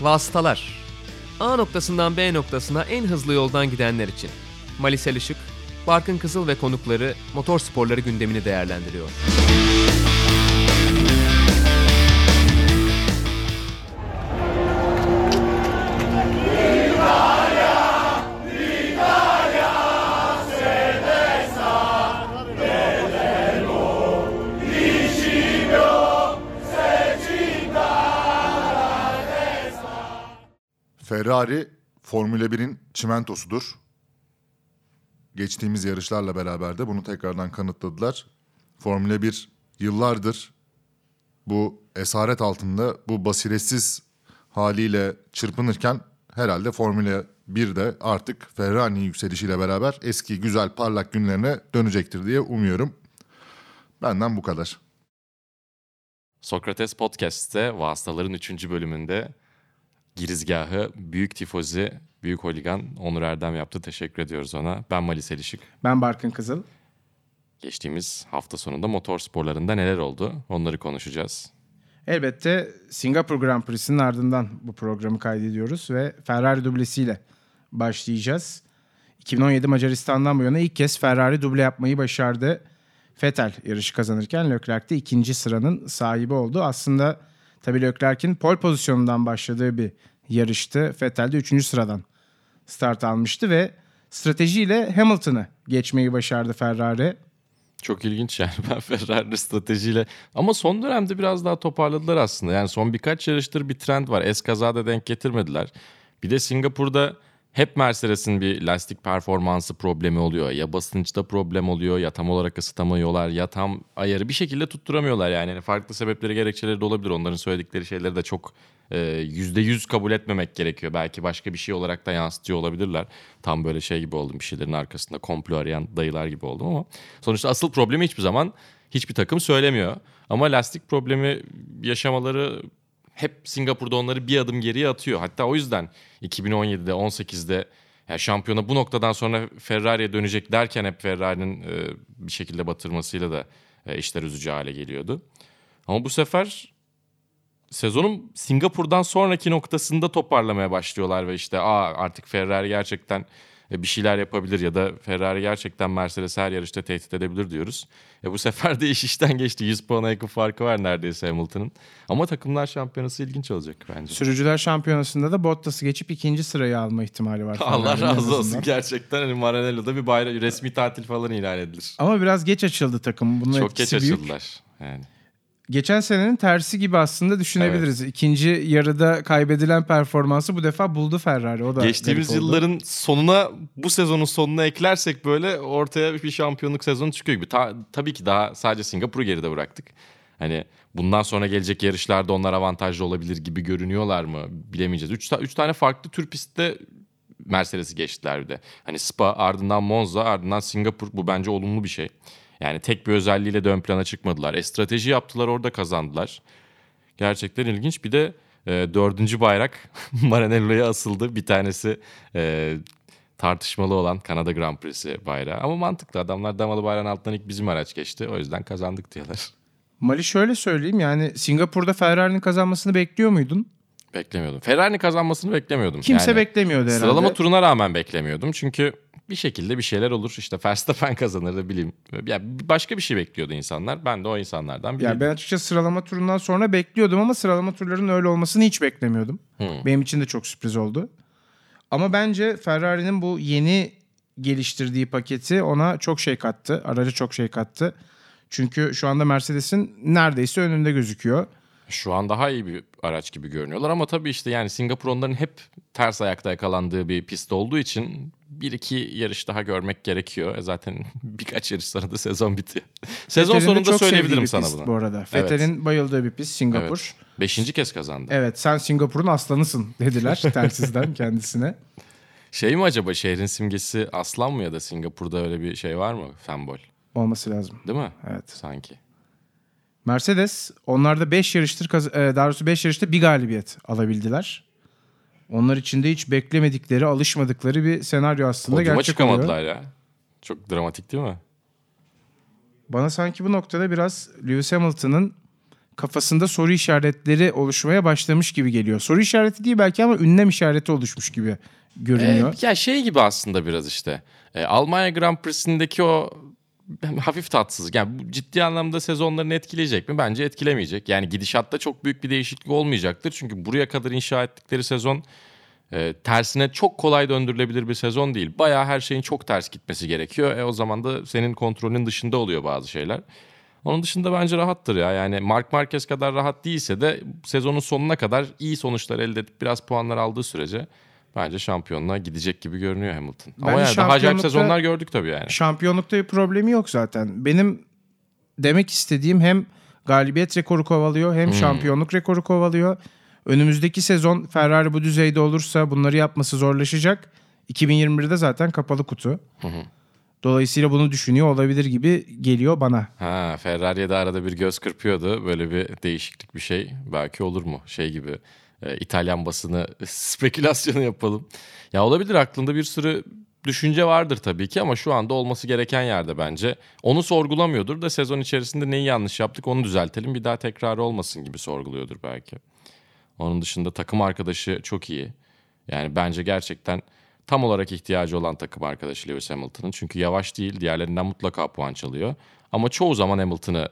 Vasıtalar. A noktasından B noktasına en hızlı yoldan gidenler için. Malisel Işık, Barkın Kızıl ve konukları motor sporları gündemini değerlendiriyor. Ferrari Formula 1'in çimentosudur. Geçtiğimiz yarışlarla beraber de bunu tekrardan kanıtladılar. Formula 1 yıllardır bu esaret altında bu basiretsiz haliyle çırpınırken herhalde Formula 1 de artık Ferrari'nin yükselişiyle beraber eski güzel parlak günlerine dönecektir diye umuyorum. Benden bu kadar. Sokrates Podcast'te Vasıtaların 3. bölümünde girizgahı Büyük Tifozi, Büyük Holigan Onur Erdem yaptı. Teşekkür ediyoruz ona. Ben Malis Elişik. Ben Barkın Kızıl. Geçtiğimiz hafta sonunda motor sporlarında neler oldu onları konuşacağız. Elbette Singapur Grand Prix'sinin ardından bu programı kaydediyoruz ve Ferrari dublesiyle başlayacağız. 2017 Macaristan'dan bu yana ilk kez Ferrari duble yapmayı başardı. Vettel yarışı kazanırken Leclerc de ikinci sıranın sahibi oldu. Aslında tabii Leclerc'in pole pozisyonundan başladığı bir yarıştı. Vettel de üçüncü sıradan start almıştı ve stratejiyle Hamilton'ı geçmeyi başardı Ferrari. Çok ilginç yani ben Ferrari stratejiyle ama son dönemde biraz daha toparladılar aslında. Yani son birkaç yarıştır bir trend var. Es kazada denk getirmediler. Bir de Singapur'da hep Mercedes'in bir lastik performansı problemi oluyor. Ya basınçta problem oluyor ya tam olarak ısıtamıyorlar ya tam ayarı bir şekilde tutturamıyorlar yani. yani farklı sebepleri gerekçeleri de olabilir. Onların söyledikleri şeyleri de çok yüzde yüz kabul etmemek gerekiyor. Belki başka bir şey olarak da yansıtıyor olabilirler. Tam böyle şey gibi oldum bir şeylerin arkasında komplo arayan dayılar gibi oldum ama sonuçta asıl problemi hiçbir zaman hiçbir takım söylemiyor. Ama lastik problemi yaşamaları hep Singapur'da onları bir adım geriye atıyor. Hatta o yüzden 2017'de 18'de yani şampiyona bu noktadan sonra Ferrari'ye dönecek derken hep Ferrari'nin e, bir şekilde batırmasıyla da e, işler üzücü hale geliyordu. Ama bu sefer sezonun Singapur'dan sonraki noktasında toparlamaya başlıyorlar ve işte aa artık Ferrari gerçekten bir şeyler yapabilir ya da Ferrari gerçekten Mercedes her yarışta tehdit edebilir diyoruz. E bu sefer de iş işten geçti. 100 puana yakın farkı var neredeyse Hamilton'ın. Ama takımlar şampiyonası ilginç olacak bence. Sürücüler şampiyonasında da Bottas'ı geçip ikinci sırayı alma ihtimali var. Allah razı olsun gerçekten. Hani Maranello'da bir bayram, resmi tatil falan ilan edilir. Ama biraz geç açıldı takım. Bunun Çok geç büyük. açıldılar. Yani geçen senenin tersi gibi aslında düşünebiliriz. Evet. İkinci yarıda kaybedilen performansı bu defa buldu Ferrari. O da Geçtiğimiz yılların sonuna bu sezonun sonuna eklersek böyle ortaya bir şampiyonluk sezonu çıkıyor gibi. Ta, tabii ki daha sadece Singapur'u geride bıraktık. Hani bundan sonra gelecek yarışlarda onlar avantajlı olabilir gibi görünüyorlar mı bilemeyeceğiz. Üç, üç tane farklı tür pistte Mercedes'i geçtiler bir de. Hani Spa ardından Monza ardından Singapur bu bence olumlu bir şey. Yani tek bir özelliğiyle de ön plana çıkmadılar. E, strateji yaptılar orada kazandılar. Gerçekten ilginç. Bir de e, dördüncü bayrak Maranello'ya asıldı. Bir tanesi e, tartışmalı olan Kanada Grand Prix'si bayrağı. Ama mantıklı adamlar damalı bayrağın altından ilk bizim araç geçti. O yüzden kazandık diyorlar. Mali şöyle söyleyeyim yani Singapur'da Ferrari'nin kazanmasını bekliyor muydun? Beklemiyordum. Ferrari'nin kazanmasını beklemiyordum. Kimse yani, beklemiyordu herhalde. Sıralama turuna rağmen beklemiyordum. Çünkü bir şekilde bir şeyler olur. İşte Verstappen kazanır da bileyim. Ya başka bir şey bekliyordu insanlar. Ben de o insanlardan biriydim. Ya ben açıkçası sıralama turundan sonra bekliyordum ama sıralama turlarının öyle olmasını hiç beklemiyordum. Hmm. Benim için de çok sürpriz oldu. Ama bence Ferrari'nin bu yeni geliştirdiği paketi ona çok şey kattı. Araca çok şey kattı. Çünkü şu anda Mercedes'in neredeyse önünde gözüküyor. Şu an daha iyi bir araç gibi görünüyorlar ama tabii işte yani Singapur onların hep ters ayakta yakalandığı bir pist olduğu için bir iki yarış daha görmek gerekiyor. E zaten birkaç yarış sonra da sezon bitiyor. sezon sonunda söyleyebilirim sana bunu. Bu arada. Fettel'in evet. bayıldığı bir pist Singapur. Evet. Beşinci kez kazandı. Evet sen Singapur'un aslanısın dediler telsizden kendisine. Şey mi acaba şehrin simgesi aslan mı ya da Singapur'da öyle bir şey var mı? Fembol. Olması lazım. Değil mi? Evet. Sanki. Mercedes onlarda 5 yarıştır e, daha doğrusu 5 yarışta bir galibiyet alabildiler. Onlar için de hiç beklemedikleri, alışmadıkları bir senaryo aslında Podyuma gerçek çıkamadılar oluyor. ya. Çok dramatik değil mi? Bana sanki bu noktada biraz Lewis Hamilton'ın kafasında soru işaretleri oluşmaya başlamış gibi geliyor. Soru işareti değil belki ama ünlem işareti oluşmuş gibi görünüyor. Ee, ya şey gibi aslında biraz işte. Ee, Almanya Grand Prix'sindeki o hafif tatsızlık. Yani ciddi anlamda sezonlarını etkileyecek mi? Bence etkilemeyecek. Yani gidişatta çok büyük bir değişiklik olmayacaktır. Çünkü buraya kadar inşa ettikleri sezon e, tersine çok kolay döndürülebilir bir sezon değil. Bayağı her şeyin çok ters gitmesi gerekiyor. E o zaman da senin kontrolün dışında oluyor bazı şeyler. Onun dışında bence rahattır ya. Yani Mark Marquez kadar rahat değilse de sezonun sonuna kadar iyi sonuçlar elde edip biraz puanlar aldığı sürece bence şampiyonluğa gidecek gibi görünüyor Hamilton. Ama Bence yani daha acayip sezonlar gördük tabii yani. Şampiyonlukta bir problemi yok zaten. Benim demek istediğim hem galibiyet rekoru kovalıyor hem şampiyonluk rekoru kovalıyor. Önümüzdeki sezon Ferrari bu düzeyde olursa bunları yapması zorlaşacak. 2021'de zaten kapalı kutu. Dolayısıyla bunu düşünüyor olabilir gibi geliyor bana. Ha Ferrari'ye de arada bir göz kırpıyordu. Böyle bir değişiklik bir şey. Belki olur mu? Şey gibi e, İtalyan basını spekülasyonu yapalım. Ya olabilir aklında bir sürü düşünce vardır tabii ki ama şu anda olması gereken yerde bence. Onu sorgulamıyordur da sezon içerisinde neyi yanlış yaptık onu düzeltelim. Bir daha tekrar olmasın gibi sorguluyordur belki. Onun dışında takım arkadaşı çok iyi. Yani bence gerçekten tam olarak ihtiyacı olan takım arkadaşı Lewis Hamilton'ın. Çünkü yavaş değil, diğerlerinden mutlaka puan çalıyor. Ama çoğu zaman Hamilton'ı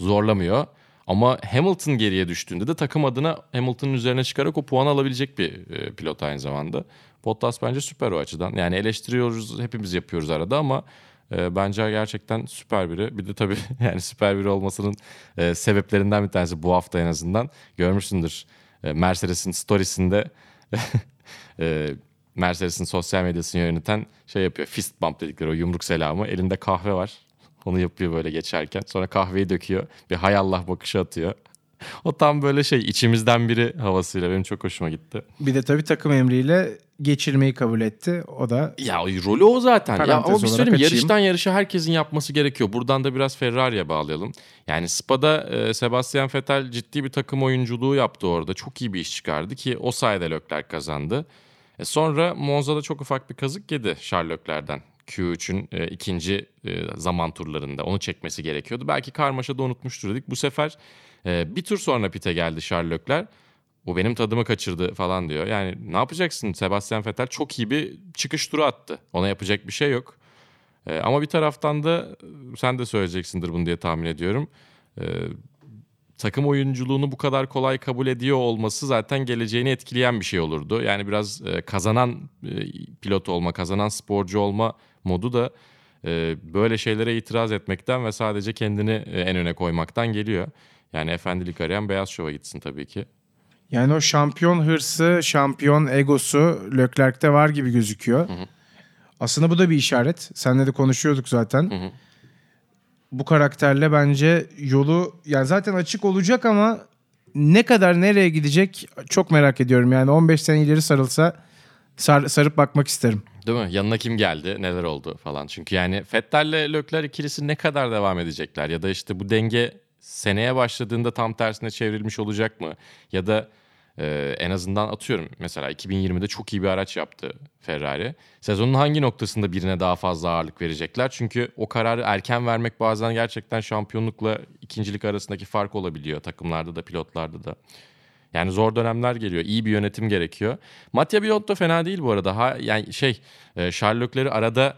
zorlamıyor. Ama Hamilton geriye düştüğünde de takım adına Hamilton'ın üzerine çıkarak o puanı alabilecek bir e, pilot aynı zamanda. Bottas bence süper o açıdan. Yani eleştiriyoruz, hepimiz yapıyoruz arada ama e, bence gerçekten süper biri. Bir de tabii yani süper biri olmasının e, sebeplerinden bir tanesi bu hafta en azından. Görmüşsündür e, Mercedes'in storiesinde e, Mercedes'in sosyal medyasını yöneten şey yapıyor. Fist bump dedikleri o yumruk selamı. Elinde kahve var. Onu yapıyor böyle geçerken. Sonra kahveyi döküyor. Bir hay Allah bakışı atıyor. O tam böyle şey içimizden biri havasıyla benim çok hoşuma gitti. Bir de tabii takım emriyle geçirmeyi kabul etti. O da Ya o rolü o zaten. Ya ama bir olarak söyleyeyim açayım. yarıştan yarışa herkesin yapması gerekiyor. Buradan da biraz Ferrari'ye bağlayalım. Yani Spa'da e, Sebastian Vettel ciddi bir takım oyunculuğu yaptı orada. Çok iyi bir iş çıkardı ki o sayede Leclerc kazandı. E sonra Monza'da çok ufak bir kazık yedi Charles Leclerc'den. Q3'ün e, ikinci e, zaman turlarında onu çekmesi gerekiyordu. Belki karmaşada unutmuştur dedik. Bu sefer e, bir tur sonra pite geldi Charles Leclerc. O benim tadımı kaçırdı falan diyor. Yani ne yapacaksın? Sebastian Vettel çok iyi bir çıkış turu attı. Ona yapacak bir şey yok. E, ama bir taraftan da e, sen de söyleyeceksindir bunu diye tahmin ediyorum. E, takım oyunculuğunu bu kadar kolay kabul ediyor olması zaten geleceğini etkileyen bir şey olurdu. Yani biraz e, kazanan e, pilot olma, kazanan sporcu olma modu da e, böyle şeylere itiraz etmekten ve sadece kendini e, en öne koymaktan geliyor. Yani efendilik arayan beyaz şova gitsin tabii ki. yani o şampiyon hırsı, şampiyon egosu Leclerc'te var gibi gözüküyor. Aslında bu da bir işaret. Seninle de konuşuyorduk zaten. Bu karakterle bence yolu yani zaten açık olacak ama ne kadar nereye gidecek çok merak ediyorum. Yani 15 sene ileri sarılsa sar- sarıp bakmak isterim. Değil mi? Yanına kim geldi, neler oldu falan. Çünkü yani Vettel'le Leclerc ikilisi ne kadar devam edecekler? Ya da işte bu denge seneye başladığında tam tersine çevrilmiş olacak mı? Ya da e, en azından atıyorum mesela 2020'de çok iyi bir araç yaptı Ferrari. Sezonun hangi noktasında birine daha fazla ağırlık verecekler? Çünkü o kararı erken vermek bazen gerçekten şampiyonlukla ikincilik arasındaki fark olabiliyor takımlarda da pilotlarda da. Yani zor dönemler geliyor. İyi bir yönetim gerekiyor. Mattia Binotto fena değil bu arada. Ha, yani şey e, Leclerc'i arada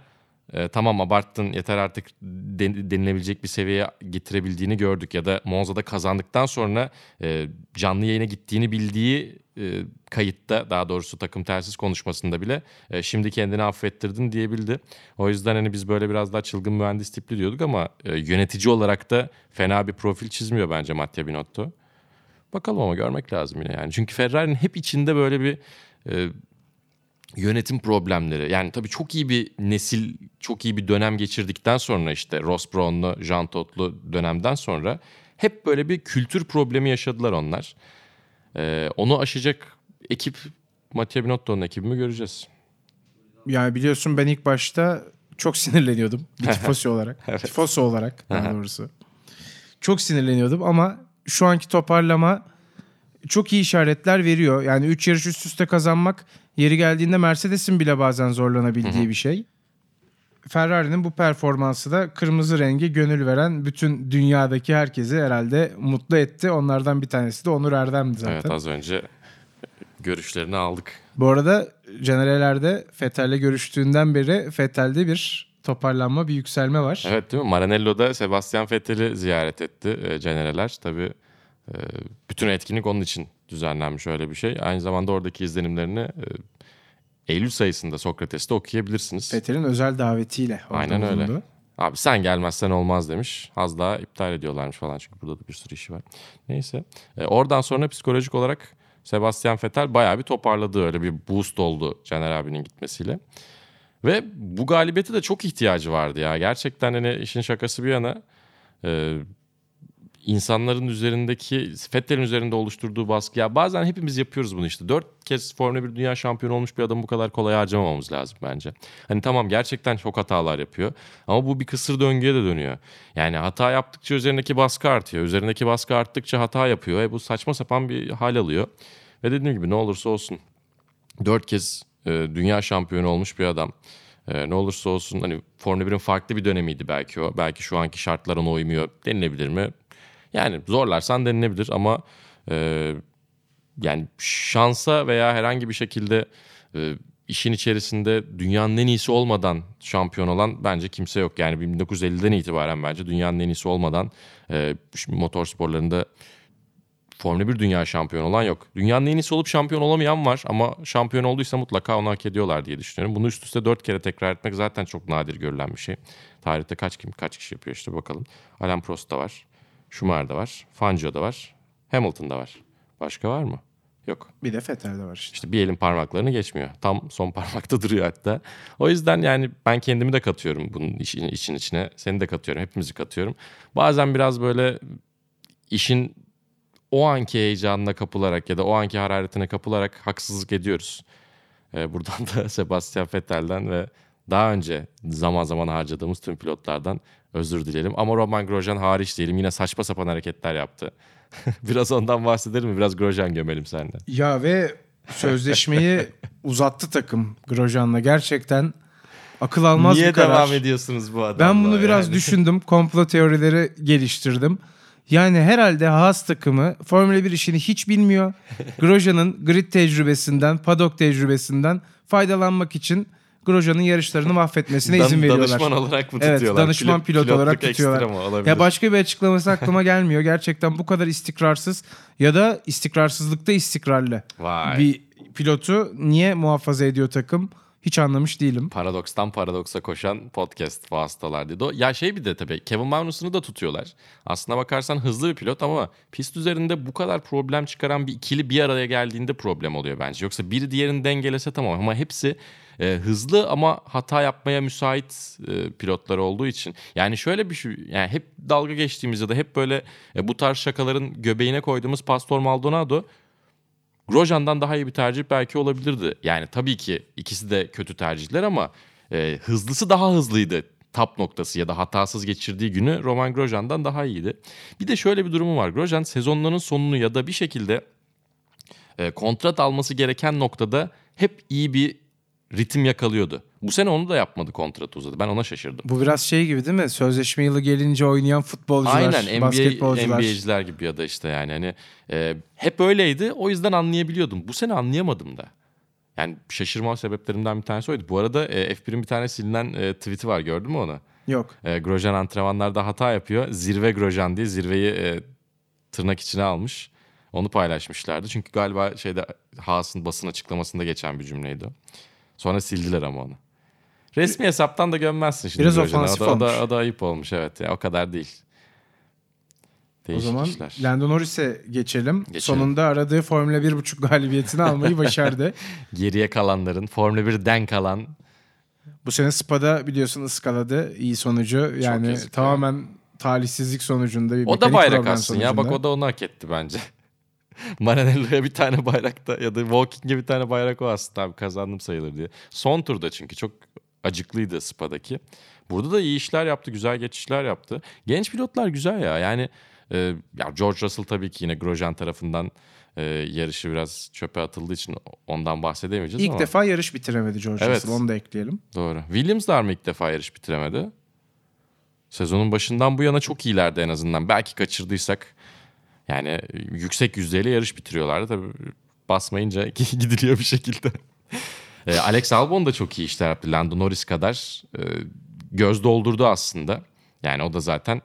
e, tamam abarttın yeter artık den- denilebilecek bir seviyeye getirebildiğini gördük. Ya da Monza'da kazandıktan sonra e, canlı yayına gittiğini bildiği e, kayıtta daha doğrusu takım telsiz konuşmasında bile e, şimdi kendini affettirdin diyebildi. O yüzden hani biz böyle biraz daha çılgın mühendis tipli diyorduk ama e, yönetici olarak da fena bir profil çizmiyor bence Mattia Binotto. Bakalım ama görmek lazım yine yani. Çünkü Ferrari'nin hep içinde böyle bir e, yönetim problemleri. Yani tabii çok iyi bir nesil, çok iyi bir dönem geçirdikten sonra işte Ross Brown'lu, Jean Todt'lu dönemden sonra hep böyle bir kültür problemi yaşadılar onlar. E, onu aşacak ekip Mattia Binotto'nun ekibimi göreceğiz. Yani biliyorsun ben ilk başta çok sinirleniyordum. Bir tifosi olarak. Tifosi olarak daha doğrusu. Çok sinirleniyordum ama şu anki toparlama çok iyi işaretler veriyor. Yani 3 yarış üst üste kazanmak yeri geldiğinde Mercedes'in bile bazen zorlanabildiği bir şey. Ferrari'nin bu performansı da kırmızı rengi gönül veren bütün dünyadaki herkesi herhalde mutlu etti. Onlardan bir tanesi de Onur Erdem'di zaten. Evet az önce görüşlerini aldık. Bu arada Genereller'de Fettel'le görüştüğünden beri Fettel'de bir toparlanma, bir yükselme var. Evet değil mi? Maranello'da Sebastian Vettel'i ziyaret etti e, Genereler. Tabii e, bütün etkinlik onun için düzenlenmiş öyle bir şey. Aynı zamanda oradaki izlenimlerini e, Eylül sayısında Sokrates'te okuyabilirsiniz. Fettel'in özel davetiyle. Aynen öyle. bulundu. Abi sen gelmezsen olmaz demiş. Az daha iptal ediyorlarmış falan çünkü burada da bir sürü işi var. Neyse. E, oradan sonra psikolojik olarak Sebastian Vettel bayağı bir toparladı. Öyle bir boost oldu Caner abinin gitmesiyle. Ve bu galibiyete de çok ihtiyacı vardı ya. Gerçekten hani işin şakası bir yana e, insanların üzerindeki Vettel'in üzerinde oluşturduğu baskı ya bazen hepimiz yapıyoruz bunu işte. Dört kez Formula 1 dünya şampiyonu olmuş bir adamı bu kadar kolay harcamamamız lazım bence. Hani tamam gerçekten çok hatalar yapıyor ama bu bir kısır döngüye de dönüyor. Yani hata yaptıkça üzerindeki baskı artıyor. Üzerindeki baskı arttıkça hata yapıyor ve bu saçma sapan bir hal alıyor. Ve dediğim gibi ne olursa olsun dört kez e, dünya şampiyonu olmuş bir adam. E, ne olursa olsun hani Formula 1'in farklı bir dönemiydi belki o. Belki şu anki şartlar uymuyor denilebilir mi? Yani zorlarsan denilebilir ama e, yani şansa veya herhangi bir şekilde e, işin içerisinde dünyanın en iyisi olmadan şampiyon olan bence kimse yok. Yani 1950'den itibaren bence dünyanın en iyisi olmadan e, motor sporlarında Formula 1 dünya şampiyonu olan yok. Dünyanın en iyisi olup şampiyon olamayan var ama şampiyon olduysa mutlaka onu hak ediyorlar diye düşünüyorum. Bunu üst üste dört kere tekrar etmek zaten çok nadir görülen bir şey. Tarihte kaç kim kaç kişi yapıyor işte bakalım. Alain Prost da var. Schumacher da var. Fangio da var. Hamilton da var. Başka var mı? Yok. Bir de Fettel'de var işte. İşte bir elin parmaklarını geçmiyor. Tam son parmakta duruyor hatta. O yüzden yani ben kendimi de katıyorum bunun işin, için içine. Seni de katıyorum. Hepimizi katıyorum. Bazen biraz böyle işin o anki heyecanına kapılarak ya da o anki hararetine kapılarak haksızlık ediyoruz. Ee, buradan da Sebastian Vettel'den ve daha önce zaman zaman harcadığımız tüm pilotlardan özür dilerim. Ama Roman Grosjean hariç diyelim yine saçma sapan hareketler yaptı. Biraz ondan bahsedelim mi? Biraz Grosjean gömelim seninle. Ya ve sözleşmeyi uzattı takım Grosjean'la. Gerçekten akıl almaz Niye bir karar. devam ediyorsunuz bu adamla? Ben bunu biraz yani? düşündüm. Komplo teorileri geliştirdim. Yani herhalde Haas takımı Formula 1 işini hiç bilmiyor. Grosjean'ın grid tecrübesinden, paddock tecrübesinden faydalanmak için Grosjean'ın yarışlarını mahvetmesine Dan- izin veriyorlar. Danışman olarak mı Evet, tutuyorlar? danışman pilot olarak pilotluk tutuyorlar. Ya başka bir açıklaması aklıma gelmiyor. Gerçekten bu kadar istikrarsız ya da istikrarsızlıkta istikrarlı Vay. bir pilotu niye muhafaza ediyor takım? Hiç anlamış değilim. Paradokstan paradoksa koşan podcast vasıtalar dedi. O- Ya şey bir de tabii Kevin Magnussen'ı da tutuyorlar. Aslına bakarsan hızlı bir pilot ama pist üzerinde bu kadar problem çıkaran bir ikili bir araya geldiğinde problem oluyor bence. Yoksa biri diğerini dengelese tamam ama hepsi e, hızlı ama hata yapmaya müsait e, pilotlar olduğu için. Yani şöyle bir şey yani hep dalga geçtiğimiz ya da hep böyle e, bu tarz şakaların göbeğine koyduğumuz Pastor Maldonado Grosjean'dan daha iyi bir tercih belki olabilirdi. Yani tabii ki ikisi de kötü tercihler ama e, hızlısı daha hızlıydı. Tap noktası ya da hatasız geçirdiği günü Roman Grosjean'dan daha iyiydi. Bir de şöyle bir durumu var. Grosjean sezonların sonunu ya da bir şekilde e, kontrat alması gereken noktada hep iyi bir ritim yakalıyordu. Bu sene onu da yapmadı kontratı uzadı. Ben ona şaşırdım. Bu biraz şey gibi değil mi? Sözleşme yılı gelince oynayan futbolcular, Aynen NBA, basketbolcular. NBA'ciler gibi ya da işte yani hani e, hep öyleydi. O yüzden anlayabiliyordum. Bu sene anlayamadım da. Yani şaşırma sebeplerimden bir tanesi oydu. Bu arada e, F1'in bir tane silinen e, tweet'i var gördün mü onu? Yok. E, Grosjean antrenmanlarda hata yapıyor. Zirve Grosjean diye zirveyi e, tırnak içine almış. Onu paylaşmışlardı. Çünkü galiba şeyde Haas'ın basın açıklamasında geçen bir cümleydi. Sonra sildiler ama onu. Resmi hesaptan da gömmezsin şimdi. Biraz ofansif o da, o da, olmuş. o da ayıp olmuş evet. Ya, o kadar değil. Değişik o zaman işler. Lando Norris'e geçelim. Geçelim. Sonunda aradığı Formula 1.5 galibiyetini almayı başardı. Geriye kalanların Formula 1'den kalan Bu sene Spa'da biliyorsun ıskaladı iyi sonucu. Yani yazık ya. tamamen talihsizlik sonucunda bir o da bayrak problem atsın ya. Bak sonucunda. o da onu hak etti bence. Maranello'ya bir tane bayrakta ya da Walking'e bir tane bayrak o aslında abi kazandım sayılır diye. Son turda çünkü çok acıklıydı Spa'daki. Burada da iyi işler yaptı, güzel geçişler yaptı. Genç pilotlar güzel ya. Yani Ee, ya George Russell tabii ki yine Grosjean tarafından e, yarışı biraz çöpe atıldığı için ondan bahsedemeyeceğiz İlk ama. defa yarış bitiremedi George Evet. Russell onu da ekleyelim. Doğru. Williams'lar mı ilk defa yarış bitiremedi? Sezonun başından bu yana çok iyilerdi en azından. Belki kaçırdıysak yani yüksek yüzdeyle yarış bitiriyorlardı. Tabii basmayınca gidiliyor bir şekilde. E, Alex Albon da çok iyi işler yaptı. Lando Norris kadar e, göz doldurdu aslında. Yani o da zaten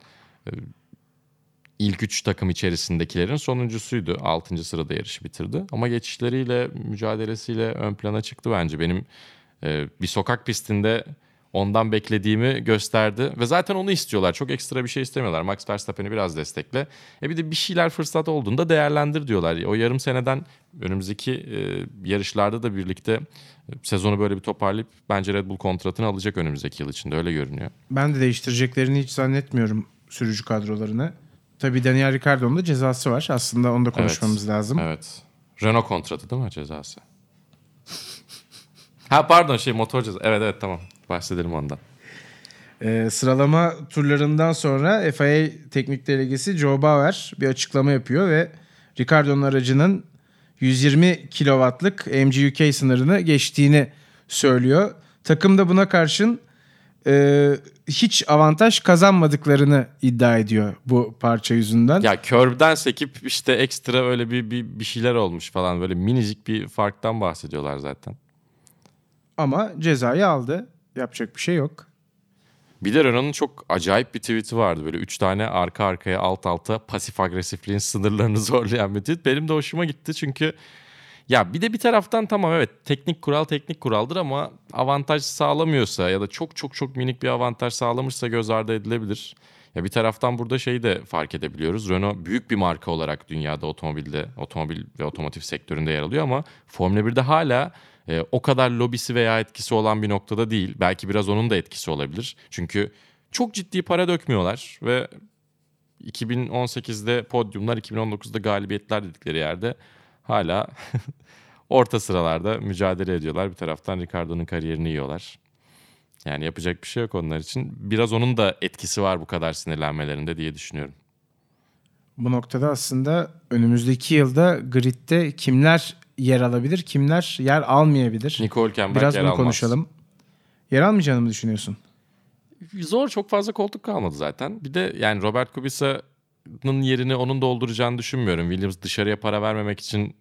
e, ilk üç takım içerisindekilerin sonuncusuydu. Altıncı sırada yarışı bitirdi. Ama geçişleriyle, mücadelesiyle ön plana çıktı bence. Benim e, bir sokak pistinde ondan beklediğimi gösterdi. Ve zaten onu istiyorlar. Çok ekstra bir şey istemiyorlar. Max Verstappen'i biraz destekle. E bir de bir şeyler fırsat olduğunda değerlendir diyorlar. O yarım seneden önümüzdeki e, yarışlarda da birlikte e, sezonu böyle bir toparlayıp bence Red Bull kontratını alacak önümüzdeki yıl içinde. Öyle görünüyor. Ben de değiştireceklerini hiç zannetmiyorum sürücü kadrolarını. Tabii Daniel Ricciardo'nun da cezası var. Aslında onu da konuşmamız lazım. Evet. Renault kontratı değil mi cezası? ha pardon şey motor cezası. Evet evet tamam. Bahsedelim ondan. Ee, sıralama turlarından sonra FIA teknik delegesi Joe Bauer bir açıklama yapıyor ve Ricardo'nun aracının 120 kW'lık MGUK sınırını geçtiğini söylüyor. Takım da buna karşın e, hiç avantaj kazanmadıklarını iddia ediyor bu parça yüzünden. Ya körbden sekip işte ekstra öyle bir, bir, bir şeyler olmuş falan. Böyle minicik bir farktan bahsediyorlar zaten. Ama cezayı aldı. Yapacak bir şey yok. Bir de Renault'un çok acayip bir tweet'i vardı. Böyle üç tane arka arkaya alt alta pasif agresifliğin sınırlarını zorlayan bir tweet. Benim de hoşuma gitti çünkü ya bir de bir taraftan tamam evet teknik kural teknik kuraldır ama avantaj sağlamıyorsa ya da çok çok çok minik bir avantaj sağlamışsa göz ardı edilebilir. Ya bir taraftan burada şeyi de fark edebiliyoruz. Renault büyük bir marka olarak dünyada otomobilde, otomobil ve otomotiv sektöründe yer alıyor ama Formula 1'de hala e, o kadar lobisi veya etkisi olan bir noktada değil. Belki biraz onun da etkisi olabilir. Çünkü çok ciddi para dökmüyorlar ve 2018'de podyumlar, 2019'da galibiyetler dedikleri yerde hala orta sıralarda mücadele ediyorlar. Bir taraftan Ricardo'nun kariyerini yiyorlar. Yani yapacak bir şey yok onlar için. Biraz onun da etkisi var bu kadar sinirlenmelerinde diye düşünüyorum. Bu noktada aslında önümüzdeki yılda gridde kimler yer alabilir, kimler yer almayabilir? Nicole Hülkenberg Biraz yer bunu almaz. konuşalım. Yer almayacağını mı düşünüyorsun? Zor çok fazla koltuk kalmadı zaten. Bir de yani Robert Kubica'nın yerini onun dolduracağını düşünmüyorum. Williams dışarıya para vermemek için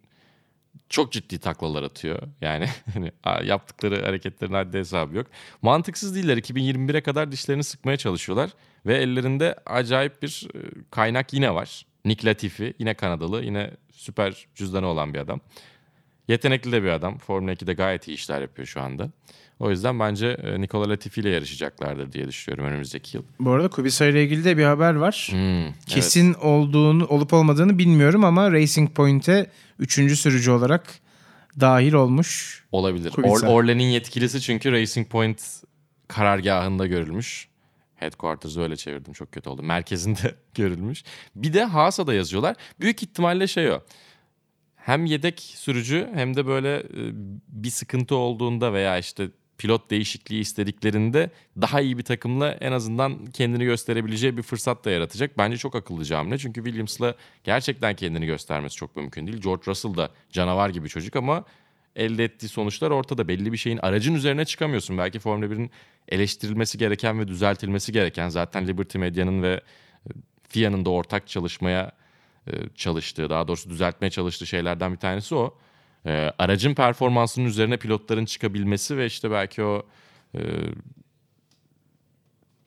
çok ciddi taklalar atıyor. Yani hani yaptıkları hareketlerin haddi hesabı yok. Mantıksız değiller. 2021'e kadar dişlerini sıkmaya çalışıyorlar. Ve ellerinde acayip bir e, kaynak yine var. Nick Latifi yine Kanadalı yine süper cüzdanı olan bir adam. Yetenekli de bir adam. Formula 2'de gayet iyi işler yapıyor şu anda. O yüzden bence e, Nikola Latifi ile yarışacaklardır diye düşünüyorum önümüzdeki yıl. Bu arada Kubica ile ilgili de bir haber var. Hmm, Kesin olduğunu olup olmadığını bilmiyorum ama Racing Point'e üçüncü sürücü olarak dahil olmuş. Olabilir. Kubica. Or- Orlen'in yetkilisi çünkü Racing Point karargahında görülmüş. Headquarters'ı öyle çevirdim çok kötü oldu. Merkezinde görülmüş. Bir de Haas'a yazıyorlar. Büyük ihtimalle şey o. Hem yedek sürücü hem de böyle e, bir sıkıntı olduğunda veya işte pilot değişikliği istediklerinde daha iyi bir takımla en azından kendini gösterebileceği bir fırsat da yaratacak. Bence çok akıllıca hamle. Çünkü Williams'la gerçekten kendini göstermesi çok mümkün değil. George Russell da canavar gibi çocuk ama elde ettiği sonuçlar ortada. Belli bir şeyin aracın üzerine çıkamıyorsun. Belki Formula 1'in eleştirilmesi gereken ve düzeltilmesi gereken zaten Liberty Media'nın ve e, FIA'nın da ortak çalışmaya e, çalıştığı, daha doğrusu düzeltmeye çalıştığı şeylerden bir tanesi o. E, aracın performansının üzerine pilotların çıkabilmesi ve işte belki o e,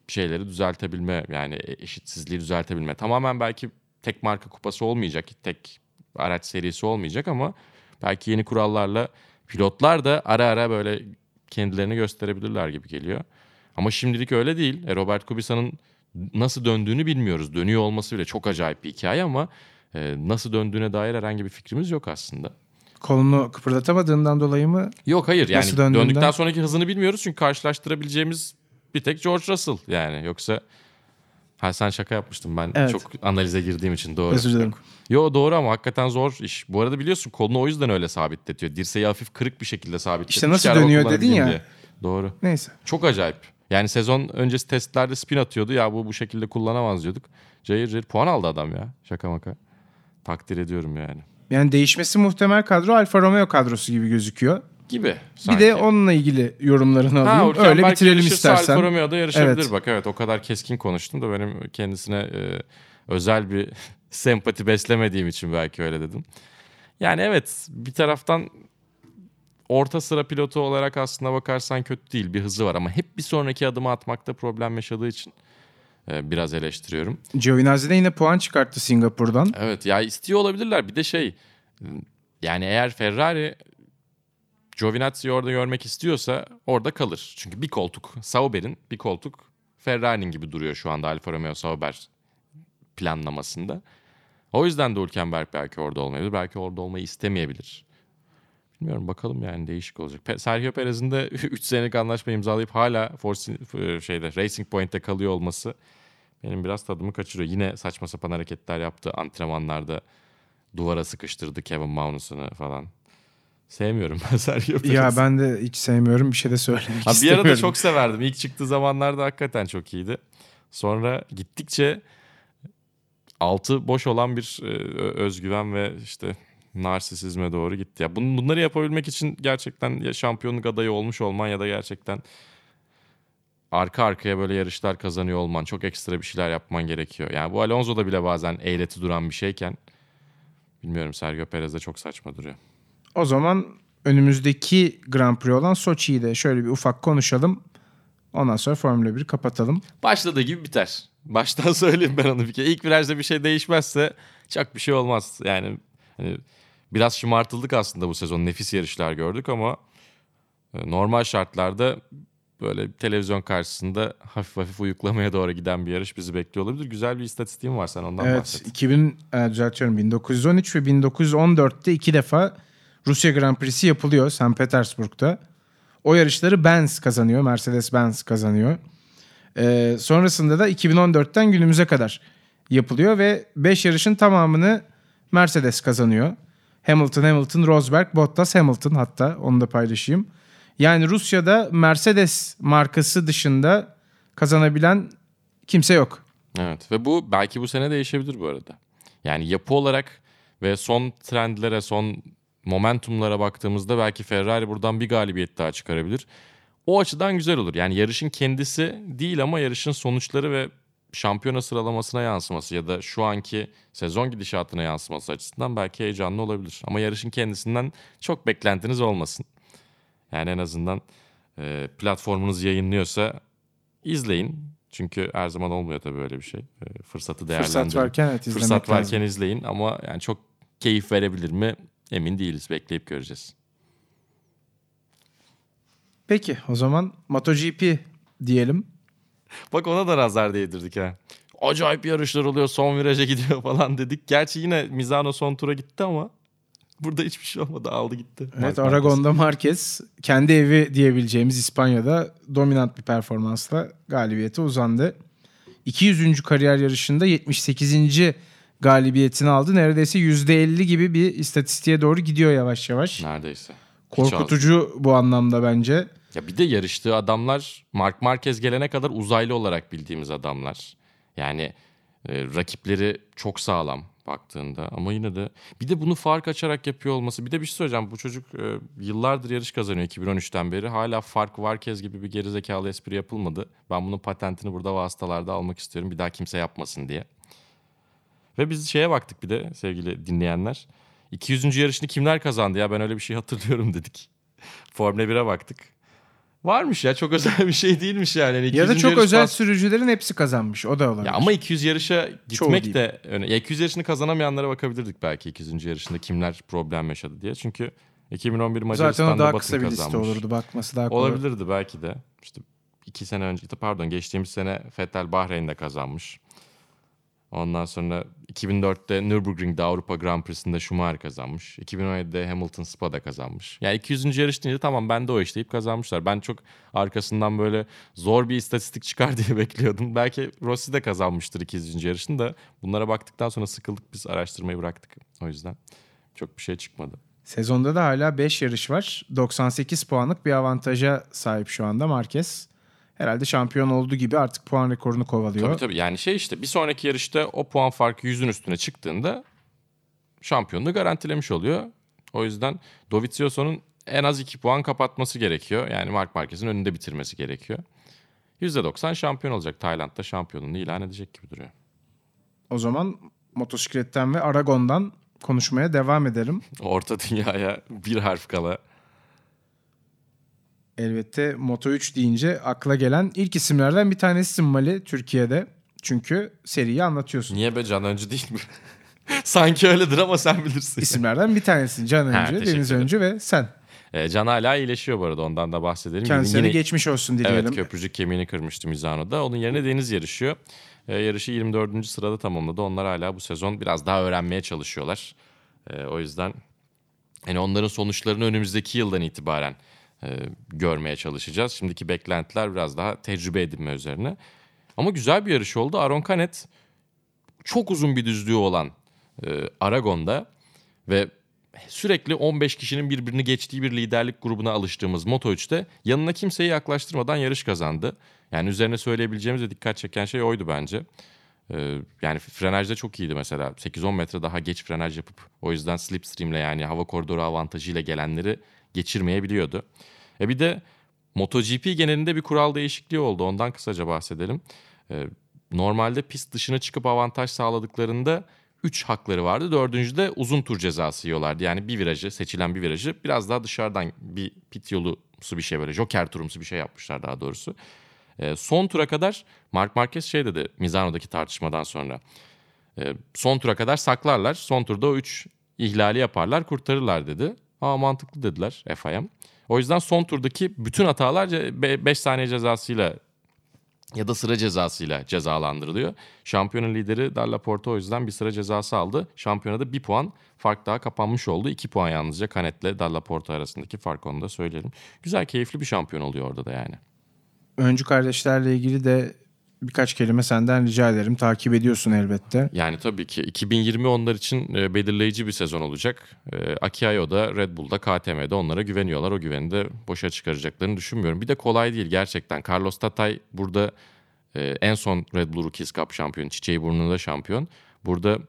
şeyleri düzeltebilme yani eşitsizliği düzeltebilme. Tamamen belki tek marka kupası olmayacak, tek araç serisi olmayacak ama belki yeni kurallarla pilotlar da ara ara böyle kendilerini gösterebilirler gibi geliyor. Ama şimdilik öyle değil. E, Robert Kubica'nın nasıl döndüğünü bilmiyoruz. Dönüyor olması bile çok acayip bir hikaye ama e, nasıl döndüğüne dair herhangi bir fikrimiz yok aslında. Kolunu kıpırdatamadığından dolayı mı? Yok hayır yani Nasıl döndüğünden? döndükten sonraki hızını bilmiyoruz çünkü karşılaştırabileceğimiz bir tek George Russell yani yoksa ha sen şaka yapmıştın ben Evet. çok analize girdiğim için doğru. Özür dilerim. Yok. Yo doğru ama hakikaten zor iş. Bu arada biliyorsun kolunu o yüzden öyle sabitletiyor. Dirseği hafif kırık bir şekilde sabitletiyor. İşte nasıl Hiç dönüyor dedin ya. diye. Doğru. Neyse. Çok acayip. Yani sezon öncesi testlerde spin atıyordu. Ya bu bu şekilde kullanamaz diyorduk. Cayır cayır puan aldı adam ya. Şaka maka. Takdir ediyorum yani. Yani değişmesi muhtemel kadro Alfa Romeo kadrosu gibi gözüküyor. Gibi. Bir sanki. de onunla ilgili yorumlarını Ha, alayım. Hülkenberg Öyle bitirelim yarışırsa istersen. Alfa Romeo'da yarışabilir Evet. bak evet o kadar keskin konuştum da benim kendisine e, özel bir sempati beslemediğim için belki öyle dedim. Yani evet bir taraftan orta sıra pilotu olarak aslında bakarsan kötü değil bir hızı var ama hep bir sonraki adımı atmakta problem yaşadığı için biraz eleştiriyorum. Giovinazzi de yine puan çıkarttı Singapur'dan. Evet ya istiyor olabilirler. Bir de şey yani eğer Ferrari Giovinazzi'yi orada görmek istiyorsa orada kalır. Çünkü bir koltuk Sauber'in bir koltuk Ferrari'nin gibi duruyor şu anda Alfa Romeo Sauber planlamasında. O yüzden de Hülkenberg belki orada olmayabilir. Belki orada olmayı istemeyebilir. Bilmiyorum bakalım yani değişik olacak. Pe- Sergio Perez'in de 3 senelik anlaşma imzalayıp hala Force, e, şeyde Racing Point'te kalıyor olması benim biraz tadımı kaçırıyor. Yine saçma sapan hareketler yaptı antrenmanlarda. Duvara sıkıştırdı Kevin Magnussen'ı falan. Sevmiyorum ben Sergio Perez'i. Ya ben de hiç sevmiyorum. Bir şey de söylemek Ha, bir arada çok severdim. İlk çıktığı zamanlarda hakikaten çok iyiydi. Sonra gittikçe altı boş olan bir e, özgüven ve işte narsisizme doğru gitti. Ya bun- bunları yapabilmek için gerçekten ya şampiyonluk adayı olmuş olman ya da gerçekten arka arkaya böyle yarışlar kazanıyor olman, çok ekstra bir şeyler yapman gerekiyor. Yani bu Alonso'da bile bazen eğreti duran bir şeyken bilmiyorum Sergio Perez'de çok saçma duruyor. O zaman önümüzdeki Grand Prix olan Sochi'yi de şöyle bir ufak konuşalım. Ondan sonra Formula 1'i kapatalım. Başladığı gibi biter. Baştan söyleyeyim ben onu bir kere. İlk virajda bir şey değişmezse çok bir şey olmaz. Yani hani biraz şımartıldık aslında bu sezon. Nefis yarışlar gördük ama e, normal şartlarda böyle televizyon karşısında hafif hafif uyuklamaya doğru giden bir yarış bizi bekliyor olabilir. Güzel bir istatistiğim var sen ondan evet bahset. 2000 e, düzeltiyorum 1913 ve 1914'te iki defa Rusya Grand Prix'si yapılıyor St. Petersburg'da. O yarışları Benz kazanıyor. Mercedes-Benz kazanıyor. Ee, sonrasında da 2014'ten günümüze kadar yapılıyor ve 5 yarışın tamamını Mercedes kazanıyor. Hamilton, Hamilton, Rosberg, Bottas, Hamilton hatta onu da paylaşayım. Yani Rusya'da Mercedes markası dışında kazanabilen kimse yok. Evet ve bu belki bu sene değişebilir bu arada. Yani yapı olarak ve son trendlere, son momentumlara baktığımızda belki Ferrari buradan bir galibiyet daha çıkarabilir. O açıdan güzel olur. Yani yarışın kendisi değil ama yarışın sonuçları ve şampiyona sıralamasına yansıması ya da şu anki sezon gidişatına yansıması açısından belki heyecanlı olabilir. Ama yarışın kendisinden çok beklentiniz olmasın. Yani en azından e, platformunuz yayınlıyorsa izleyin. Çünkü her zaman olmuyor tabii böyle bir şey. E, fırsatı değerlendirin. Fırsat varken evet izlemek Fırsat varken lazım. izleyin ama yani çok keyif verebilir mi emin değiliz. Bekleyip göreceğiz. Peki o zaman MotoGP diyelim. Bak ona da nazar değdirdik ha. Acayip yarışlar oluyor son viraja gidiyor falan dedik. Gerçi yine Mizano son tura gitti ama burada hiçbir şey olmadı aldı gitti. Evet Marquez. Aragon'da Marquez kendi evi diyebileceğimiz İspanya'da dominant bir performansla galibiyete uzandı. 200. kariyer yarışında 78. galibiyetini aldı. Neredeyse %50 gibi bir istatistiğe doğru gidiyor yavaş yavaş. Neredeyse. Korkutucu bu anlamda bence. Ya bir de yarıştığı adamlar Mark Marquez gelene kadar uzaylı olarak bildiğimiz adamlar. Yani e, rakipleri çok sağlam baktığında ama yine de bir de bunu fark açarak yapıyor olması. Bir de bir şey söyleyeceğim. Bu çocuk e, yıllardır yarış kazanıyor 2013'ten beri. Hala fark Marquez gibi bir gerizekalı espri yapılmadı. Ben bunun patentini burada vasıtalarda almak istiyorum. Bir daha kimse yapmasın diye. Ve biz şeye baktık bir de sevgili dinleyenler. 200. yarışını kimler kazandı ya ben öyle bir şey hatırlıyorum dedik. Formula 1'e baktık. Varmış ya çok özel bir şey değilmiş yani. Yani Ya da 200. çok yarış özel pas- sürücülerin hepsi kazanmış. O da olabilir. Ya ama 200 yarışa gitmek de öne. Ya 200 yarışını kazanamayanlara bakabilirdik belki 200. yarışında kimler problem yaşadı diye. Çünkü 2011 Zaten Macaristan'da o daha kısa bir liste kazanmış. olurdu. Bakması daha kolay. Olabilirdi belki de. İşte iki sene önce pardon geçtiğimiz sene Vettel Bahreyn'de kazanmış. Ondan sonra 2004'te Nürburgring'de Avrupa Grand Prix'sinde Schumacher kazanmış. 2017'de Hamilton Spa'da kazanmış. Yani 200. yarış deyince tamam ben de o işte deyip kazanmışlar. Ben çok arkasından böyle zor bir istatistik çıkar diye bekliyordum. Belki Rossi de kazanmıştır 200. yarışını da bunlara baktıktan sonra sıkıldık biz araştırmayı bıraktık. O yüzden çok bir şey çıkmadı. Sezonda da hala 5 yarış var. 98 puanlık bir avantaja sahip şu anda Marquez. Herhalde şampiyon olduğu gibi artık puan rekorunu kovalıyor. Tabii tabii yani şey işte bir sonraki yarışta o puan farkı yüzün üstüne çıktığında şampiyonluğu garantilemiş oluyor. O yüzden Dovizioso'nun en az 2 puan kapatması gerekiyor. Yani Mark Marquez'in önünde bitirmesi gerekiyor. %90 şampiyon olacak. Tayland'da şampiyonluğunu ilan edecek gibi duruyor. O zaman motosikletten ve Aragon'dan konuşmaya devam ederim. Orta dünyaya bir harf kala. Elbette Moto3 deyince akla gelen ilk isimlerden bir tanesi Mali Türkiye'de. Çünkü seriyi anlatıyorsun. Niye be Can Öncü değil mi? Sanki öyledir ama sen bilirsin. İsimlerden bir tanesi Can Ha, Öncü, teşekkür Deniz. Öncü ve sen. Ee, Can hala iyileşiyor bu arada ondan da bahsedelim. Kendisine Yine- geçmiş olsun dileyelim. Evet köprücük kemiğini kırmıştı Mizano'da. Onun yerine Deniz yarışıyor. Ee, yarışı 24. sırada tamamladı. Onlar hala bu sezon biraz daha öğrenmeye çalışıyorlar. Ee, o yüzden hani onların sonuçlarını önümüzdeki yıldan itibaren e, görmeye çalışacağız. Şimdiki beklentiler biraz daha tecrübe edinme üzerine. Ama güzel bir yarış oldu. Aron Canet çok uzun bir düzlüğü olan e, Aragon'da ve sürekli 15 kişinin birbirini geçtiği bir liderlik grubuna alıştığımız Moto3'te yanına kimseyi yaklaştırmadan yarış kazandı. Yani üzerine söyleyebileceğimiz ve dikkat çeken şey oydu bence. Ee, yani frenajda çok iyiydi mesela. 8-10 metre daha geç frenaj yapıp o yüzden slipstream'le yani hava koridoru avantajıyla gelenleri geçirmeyebiliyordu. E bir de MotoGP genelinde bir kural değişikliği oldu. Ondan kısaca bahsedelim. Ee, normalde pist dışına çıkıp avantaj sağladıklarında 3 hakları vardı. Dördüncüde uzun tur cezası yiyorlardı. Yani bir virajı, seçilen bir virajı biraz daha dışarıdan bir pit yolumsu bir şey böyle. Joker turumsu bir şey yapmışlar daha doğrusu. Ee, son tura kadar Mark Marquez şey dedi Mizano'daki tartışmadan sonra. Ee, son tura kadar saklarlar. Son turda o 3 ihlali yaparlar, kurtarırlar dedi. Aa mantıklı dediler FIM. O yüzden son turdaki bütün hatalar 5 saniye cezasıyla ya da sıra cezasıyla cezalandırılıyor. Şampiyonun lideri Dalla Porta o yüzden bir sıra cezası aldı. Şampiyonada bir puan fark daha kapanmış oldu. 2 puan yalnızca Canet'le Dalla Porta arasındaki fark onu da söyleyelim. Güzel keyifli bir şampiyon oluyor orada da yani. Öncü kardeşlerle ilgili de birkaç kelime senden rica ederim. Takip ediyorsun elbette. Yani tabii ki 2020 onlar için e, belirleyici bir sezon olacak. E, Aki Ayo'da, Red Bull'da, KTM'de onlara güveniyorlar. O güveni de boşa çıkaracaklarını düşünmüyorum. Bir de kolay değil gerçekten. Carlos Tatay burada e, en son Red Bull Rookies Cup şampiyonu, Çiçeği Burnu'nda şampiyon. Burada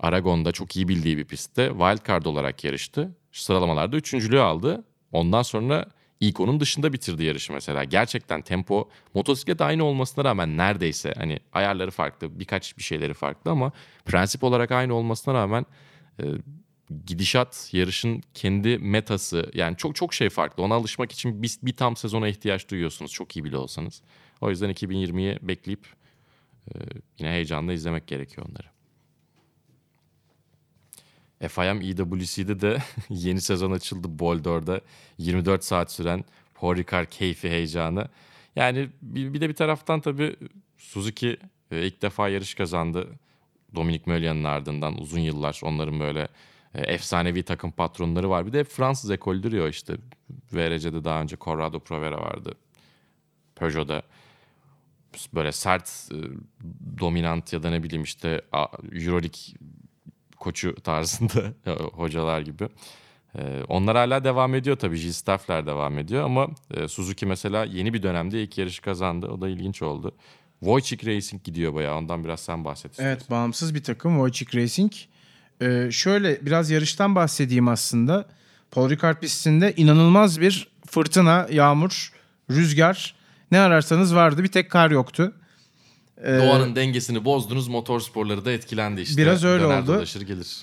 Aragon'da çok iyi bildiği bir pistte wildcard olarak yarıştı. Sıralamalarda üçüncülüğü aldı. Ondan sonra ilk onun dışında bitirdi yarışı mesela. Gerçekten tempo motosiklet aynı olmasına rağmen neredeyse hani ayarları farklı, birkaç bir şeyleri farklı ama prensip olarak aynı olmasına rağmen e, gidişat, yarışın kendi metası yani çok çok şey farklı. Ona alışmak için bir, bir tam sezona ihtiyaç duyuyorsunuz çok iyi bile olsanız. O yüzden 2020'yi bekleyip e, yine heyecanla izlemek gerekiyor onları. FIM EWC'de de yeni sezon açıldı Boulder'da. 24 saat süren Horikar keyfi heyecanı. Yani bir, de bir taraftan tabii Suzuki e, ilk defa yarış kazandı. Dominic Möllian'ın ardından uzun yıllar onların böyle e, efsanevi takım patronları var. Bir de Fransız ekolüdür ya işte. VRC'de daha önce Corrado Provera vardı. Peugeot'da böyle sert, e, dominant ya da ne bileyim işte Euroleague koçu tarzında hocalar gibi. Ee, onlar hala devam ediyor tabii. G-Staff'ler devam ediyor ama e, Suzuki mesela yeni bir dönemde ilk yarışı kazandı. O da ilginç oldu. Wojcik Racing gidiyor bayağı. Ondan biraz sen bahset istiyorsan. Evet bağımsız bir takım Wojcik Racing. Ee, şöyle biraz yarıştan bahsedeyim aslında. Paul Ricard pistinde inanılmaz bir fırtına, yağmur, rüzgar ne ararsanız vardı. Bir tek kar yoktu. Ee, Doğanın dengesini bozdunuz. Motor sporları da etkilendi işte. Biraz öyle Döner oldu. dolaşır gelir.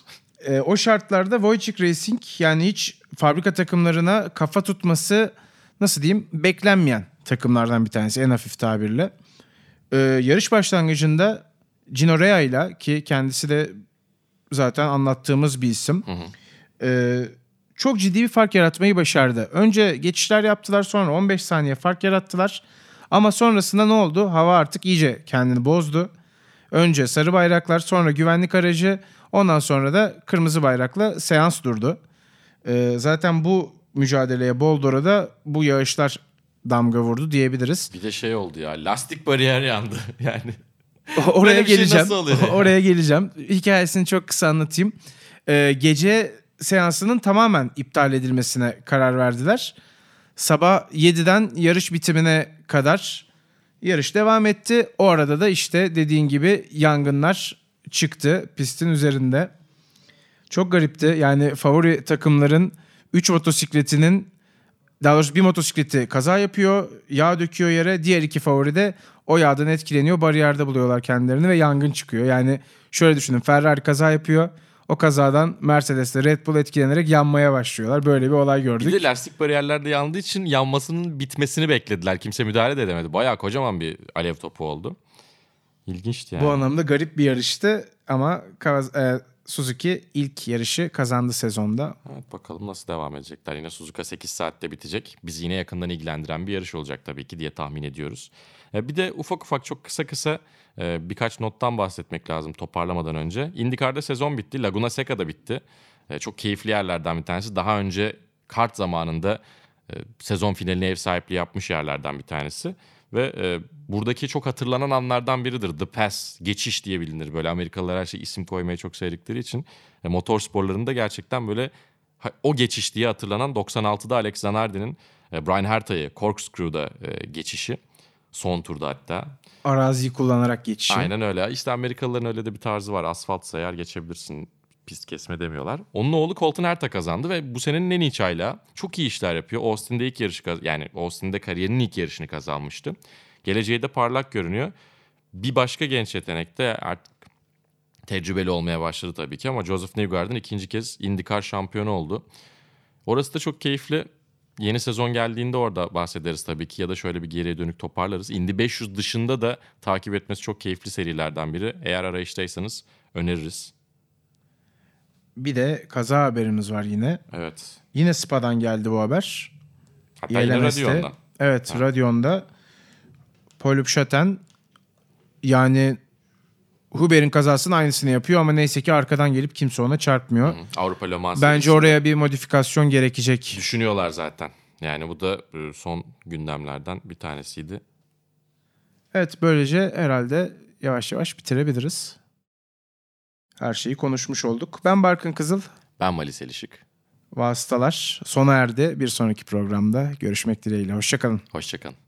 e, o şartlarda Wojcik Racing yani hiç fabrika takımlarına kafa tutması nasıl diyeyim beklenmeyen takımlardan bir tanesi en hafif tabirle. Ee, yarış başlangıcında Gino Rea ile ki kendisi de zaten anlattığımız bir isim. Ee, çok ciddi bir fark yaratmayı başardı. Önce geçişler yaptılar sonra 15 saniye fark yarattılar. Ama sonrasında ne oldu? Hava artık iyice kendini bozdu. Önce sarı bayraklar sonra güvenlik aracı ondan sonra da kırmızı bayrakla seans durdu. Ee, zaten bu mücadeleye Boldor'a da bu yağışlar damga vurdu diyebiliriz. Bir de şey oldu ya. Lastik bariyer yandı. Yani Oraya şey geleceğim. nasıl oluyor ya? Oraya geleceğim. Hikayesini çok kısa anlatayım. Ee, gece seansının tamamen iptal edilmesine karar verdiler. Sabah 7'den yarış bitimine kadar Yarış devam etti. O arada da işte dediğin gibi yangınlar çıktı pistin üzerinde. Çok garipti. Yani favori takımların 3 motosikletinin daha doğrusu bir motosikleti kaza yapıyor, yağ döküyor yere. Diğer iki favori de o yağdan etkileniyor. Bariyerde buluyorlar kendilerini ve yangın çıkıyor. Yani şöyle düşünün Ferrari kaza yapıyor. O kazadan Mercedes ile Red Bull etkilenerek yanmaya başlıyorlar. Böyle bir olay gördük. Bir de lastik bariyerlerde yandığı için yanmasının bitmesini beklediler. Kimse müdahale de edemedi. Bayağı kocaman bir alev topu oldu. İlginçti yani. Bu anlamda garip bir yarıştı ama Kawas- e, Suzuki ilk yarışı kazandı sezonda. Evet bakalım nasıl devam edecekler. Yine Suzuka 8 saatte bitecek. Bizi yine yakından ilgilendiren bir yarış olacak tabii ki diye tahmin ediyoruz. E, Bir de ufak ufak çok kısa kısa e, birkaç nottan bahsetmek lazım toparlamadan önce. IndyCar'da sezon bitti. Laguna Seca da bitti. E, Çok keyifli yerlerden bir tanesi. Daha önce kart zamanında sezon finaline ev sahipliği yapmış yerlerden bir tanesi. Ve e, buradaki çok hatırlanan anlardan biridir. The Pass, geçiş diye bilinir. Böyle Amerikalılar her şey isim koymayı çok sevdikleri için. E, motor sporlarında gerçekten böyle o geçiş diye hatırlanan 96'da Alex Zanardi'nin e, Brian Herta'yı Corkscrew'da e, geçişi. Son turda hatta. Araziyi kullanarak geçişi. Aynen öyle. İşte Amerikalıların öyle de bir tarzı var. Asfaltsa eğer geçebilirsin. Pist kesme demiyorlar. Onun oğlu Colton Herta kazandı ve bu senenin en iyi çaylağı. Çok iyi işler yapıyor. Austin'de ilk yarışı yani Austin'de kariyerinin ilk yarışını kazanmıştı. Geleceği de parlak görünüyor. Bir başka genç yetenek de artık tecrübeli olmaya başladı tabii ki ama Joseph Newgarden ikinci kez IndyCar şampiyonu oldu. Orası da çok keyifli. Yeni sezon geldiğinde orada bahsederiz tabii ki ya da şöyle bir geriye dönük toparlarız. Indy 500 dışında da takip etmesi çok keyifli serilerden biri. Eğer arayıştaysanız öneririz. Bir de kaza haberimiz var yine. Evet. Yine Spa'dan geldi bu haber. Hatta yine YLMS'te. Radyon'dan. Evet, Radyon'da. Paul Hübschaten yani Huber'in kazasının aynısını yapıyor ama neyse ki arkadan gelip kimse ona çarpmıyor. Avrupa Le Mans Bence oraya bir modifikasyon gerekecek. düşünüyorlar zaten. Yani bu da e, son gündemlerden bir tanesiydi. Evet böylece herhalde yavaş yavaş bitirebiliriz. Her şeyi konuşmuş olduk. Ben Barkın Kızıl. Ben Malis Elişik. Vasıtalar sona erdi. Bir sonraki programda görüşmek dileğiyle. Hoşçakalın. Hoşçakalın.